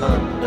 Uh.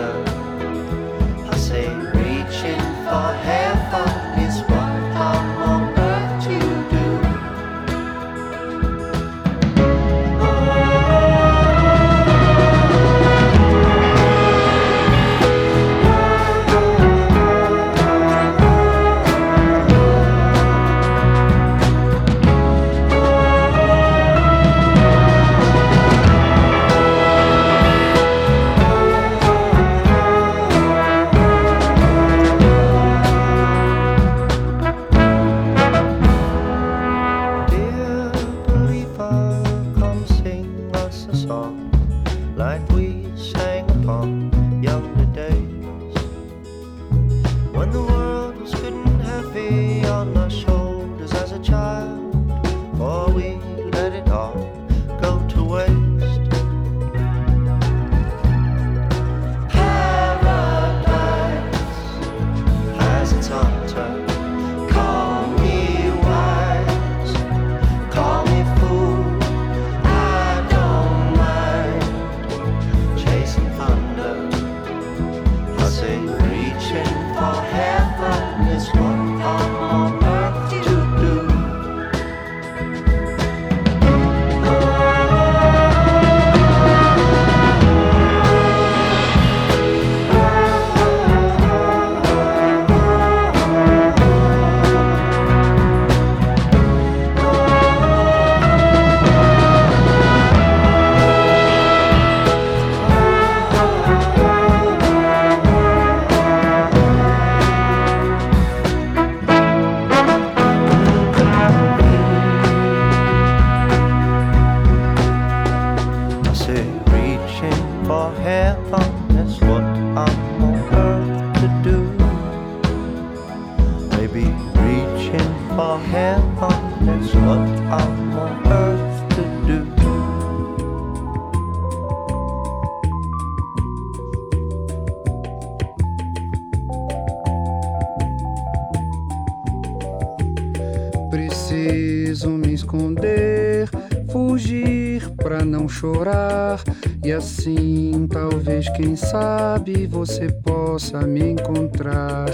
sabe você possa me encontrar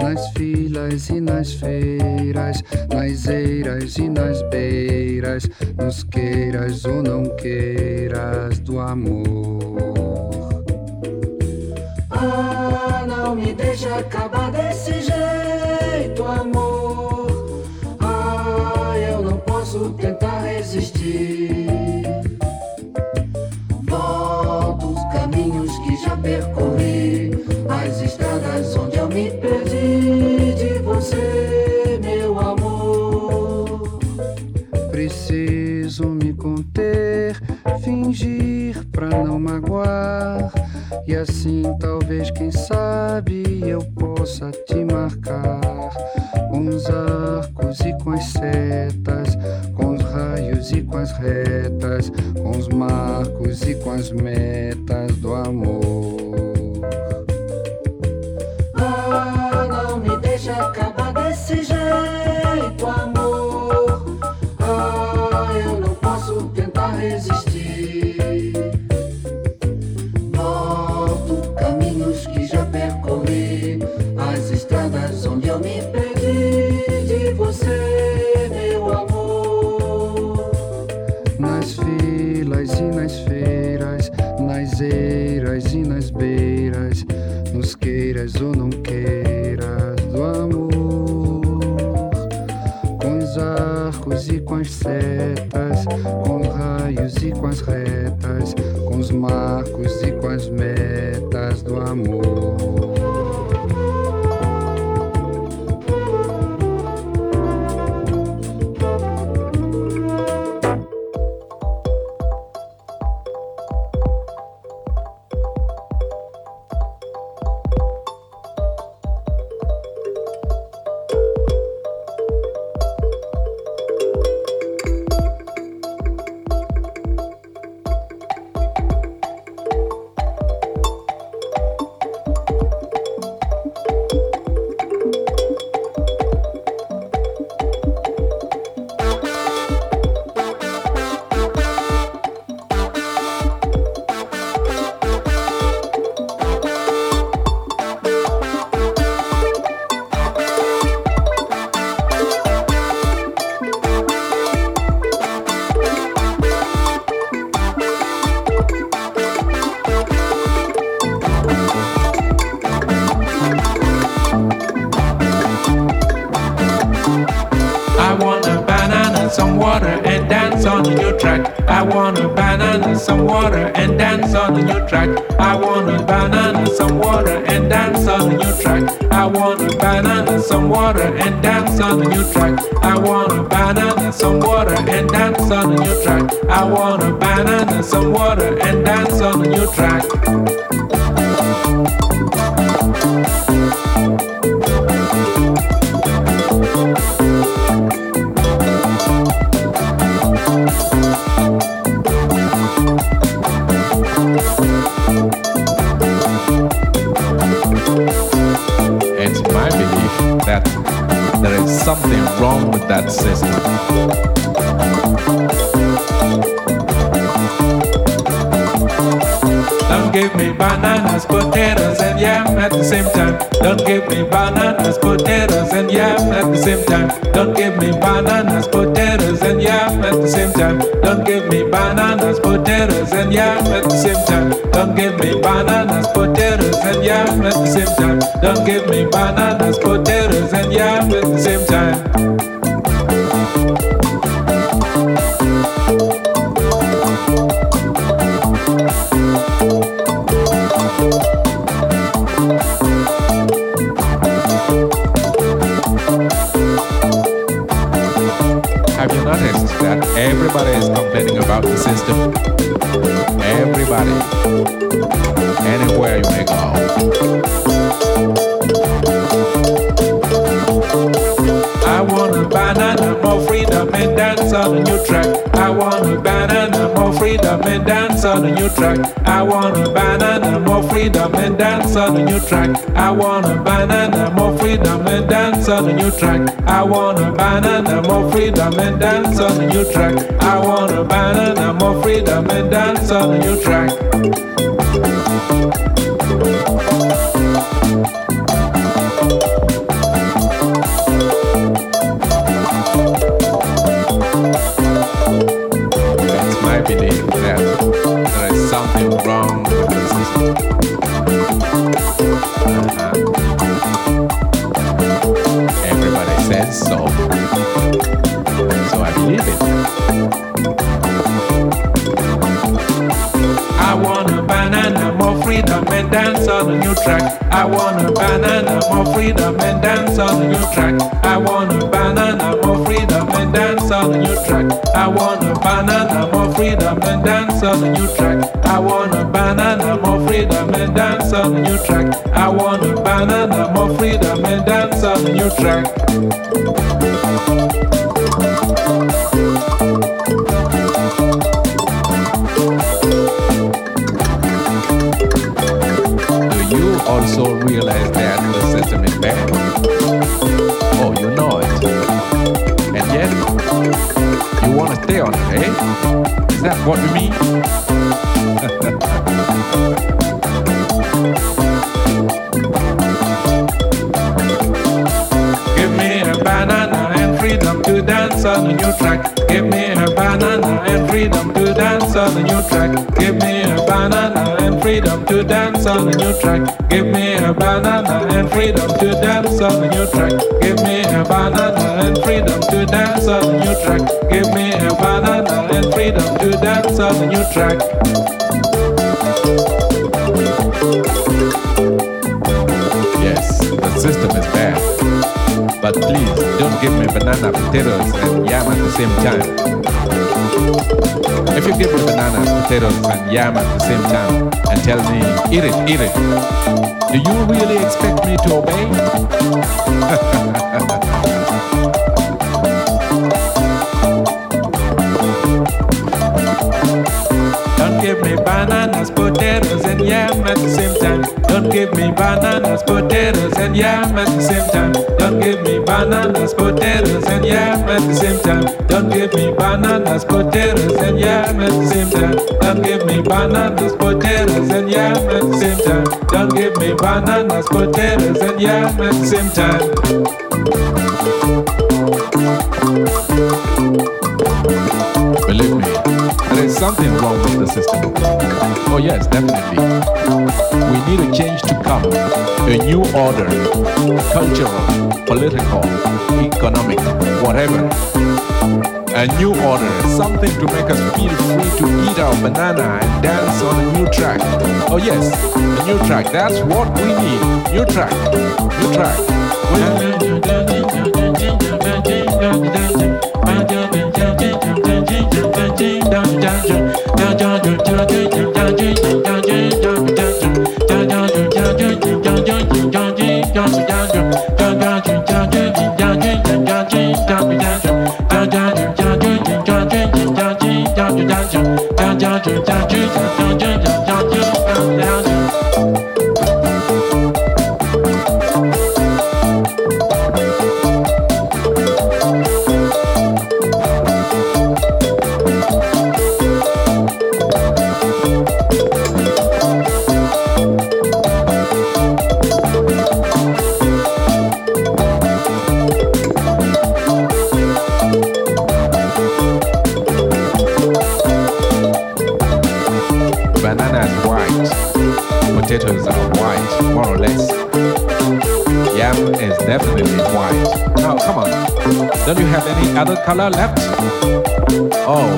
nas filas e nas feiras, nas eiras e nas beiras, nos queiras ou não queiras do amor. Com as retas, com os marcos e com as metas do amor. Track. I want a banana, some water, and dance on the new track. I want a banana, some water, and dance on the new track. I want a banana, some water, and dance on the new track. I want a banana, some water, potatoes, and yam at the same time. Don't give me bananas, potatoes, and yam at the same time. Don't give me bananas, potatoes, that everybody is complaining about the system? Everybody. Anywhere you may go. I want a banana, more freedom and dance on a new track. I want a banana, more freedom and dance on a new track. I want a banana, more freedom and dance on a new track. I want a banana, more freedom and dance on a new track. I want a banana, more freedom and dance on a new track. I want a banana, more freedom and dance on a new track. I want a banana, more freedom and dance on a new track. I want a banana, more freedom and dance on a new track. I want a banana, more freedom and dance on a new track. I want a banana, more freedom and dance on a new track. I want a banana, more freedom and dance. on the new track. I want a banana, more freedom and dance on the new track. Also realize that the system is bad? Oh, you know it. And yet, you want to stay on it, eh? Is that what you mean? Give me a banana and freedom to dance on a new track. Give me a banana and freedom to dance on a new track. Give me a banana freedom to dance on a new track. Give me a banana and freedom to dance on a new track. Give me a banana and freedom to dance on a new track. Give me a banana and freedom to dance on a new track. Yes, the system is bad. But please, don't give me banana, potatoes, and yam at the same time. If you give me banana, potatoes, and yam at the same time and tell me, eat it, eat it, do you really expect me to obey? me bananas, potatoes, and yam at the same time. Don't give me bananas, potatoes, and yam at the same time. Don't give me bananas, potatoes, and yam at the same time. Don't give me bananas, potatoes, and yam at the same time. Don't give me bananas, potatoes, and yam at the same time. Don't give me bananas, potatoes, and yam at the same time. Something wrong with the system. Oh, yes, definitely. We need a change to come. A new order, cultural, political, economic, whatever. A new order, something to make us feel free to eat our banana and dance on a new track. Oh, yes, a new track. That's what we need. New track. New track. Color left? Oh,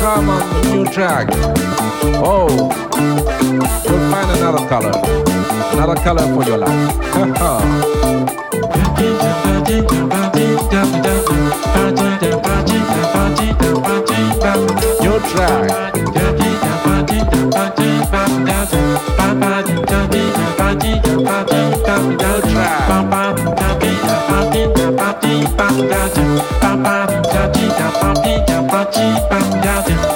come on, new track. Oh, you'll find another color. Another color for your life. new track. Tidak, Pak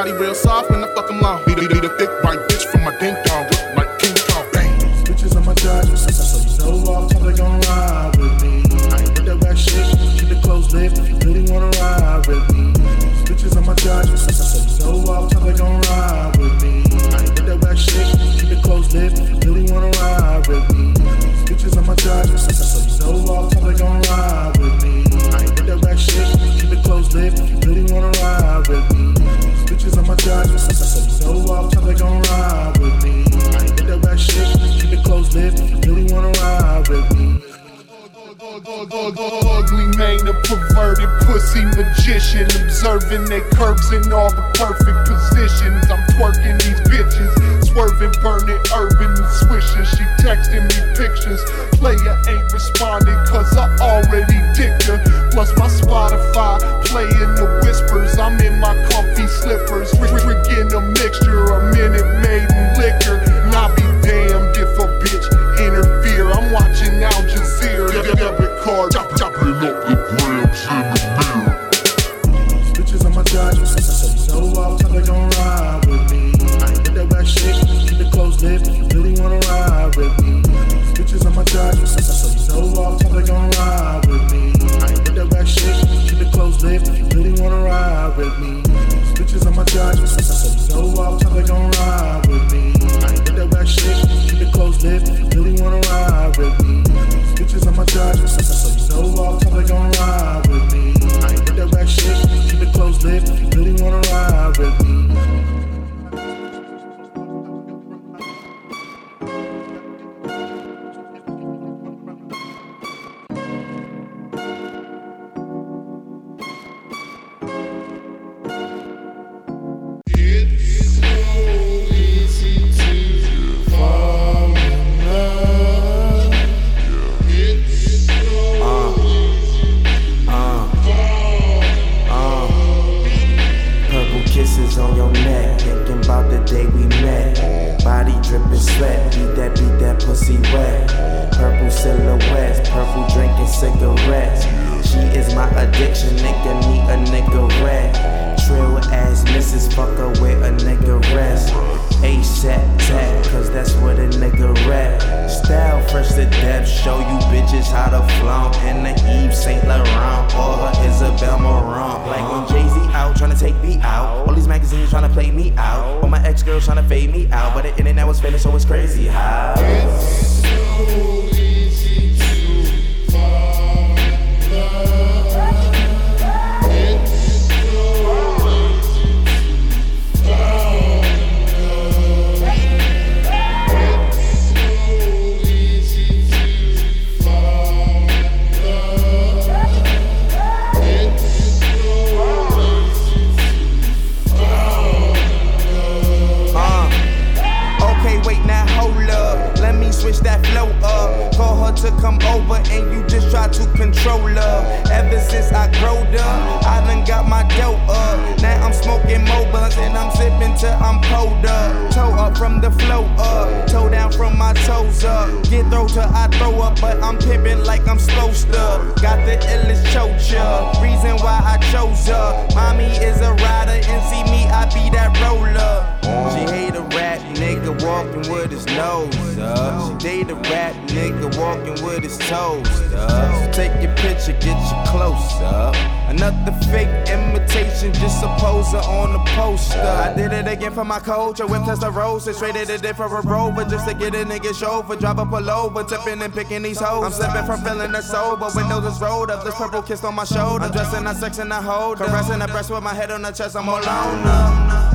body real soft They gon' ride with me. Keep that back shit, keep it closed lips. Really wanna ride with me. Ugly man, a perverted pussy magician, observing their curves in all the perfect positions. I'm twerking these bitches, swerving, burning urban and swishing. She texting me pictures. Player ain't responding, cause I already dicked her. Plus, my Spotify playing the Debit card, chopping up beat that, beat that pussy wet. Purple silhouettes, purple drinking cigarettes. She is my addiction, nigga, need a nigga red. Trill ass missus, fuck her with a nigga rest. ASAP tap, cause that's what a nigga rap. Style fresh to death, show you bitches how to flaunt. In the Yves Saint Laurent, or her Isabel Marant. Like when Jay Z out tryna take me out. All these magazines tryna play me out. All my ex girls tryna fade me out. But the internet was finished, so it's crazy how. Uh. Her to come over and you just try to control her. Ever since I growed up, I done got my dope up. Now I'm smoking more and I'm sipping till I'm pulled up. Toe up from the flow up, toe down from my toes up. Get throw till I throw up, but I'm pimping like I'm supposed to. Got the illest chocha, reason why I chose her. Mommy is a rider and see me, I be that roller. She hate a rap nigga walking with his nose up. She date a rap nigga walking with his toes up. So take your picture, get you close up. Another fake imitation, just a poser on the poster. I did it again for my culture, whip test the rose, and straight in for a rover just to get a nigga chauffeur. Drop up a pullover, tipping and picking these hoes. I'm slipping from feeling the sober. Windows is rolled up, this purple kiss on my shoulder. I'm dressing, I sex and I hold. Caressing the breast with my head on the chest, I'm all alone now.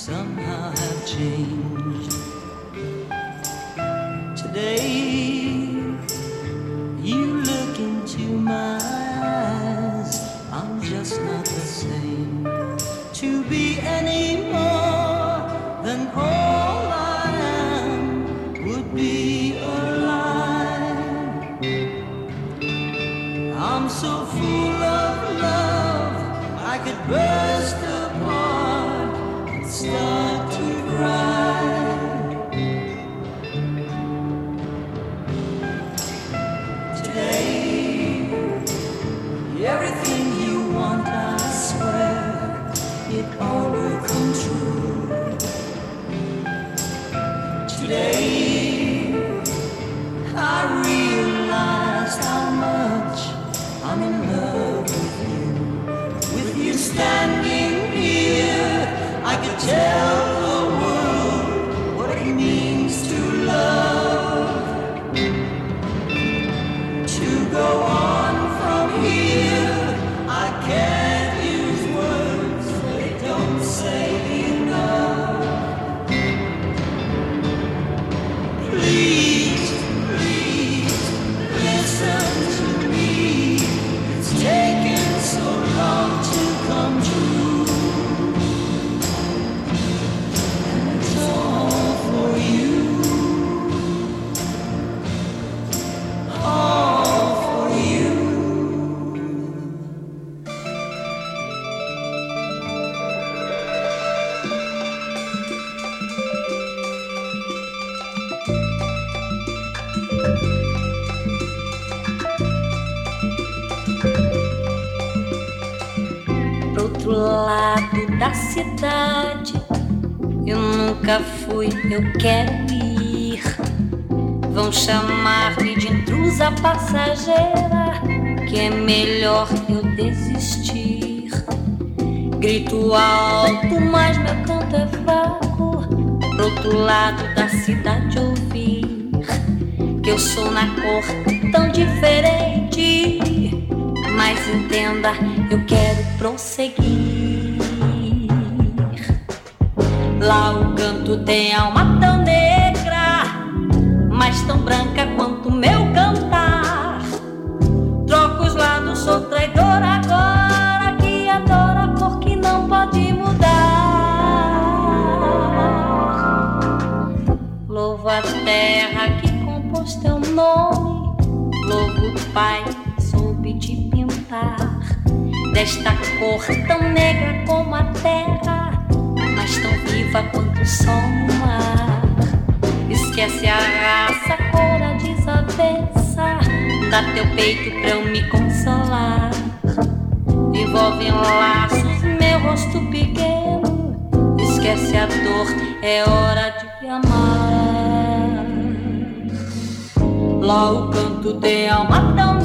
Somehow have changed. Outro lado da cidade, eu nunca fui, eu quero ir. Vão chamar-me de intrusa passageira, que é melhor eu desistir. Grito alto, mas meu canto é fraco. Pro outro lado da cidade ouvir que eu sou na cor tão diferente. Mas entenda, eu quero prosseguir. Lá o canto tem alma tão negra, mas tão branca quanto meu cantar. Troco os lados, sou traidora agora que adora a cor que não pode mudar. Louvo a terra que compôs teu nome, louvo o Pai que soube te pintar. Desta cor tão negra como a terra, viva quanto o sol no mar. Esquece a raça, cor, a desavença. Dá teu peito pra eu me consolar. Envolve em laços meu rosto pequeno. Esquece a dor, é hora de amar. Lá o canto tem alma tão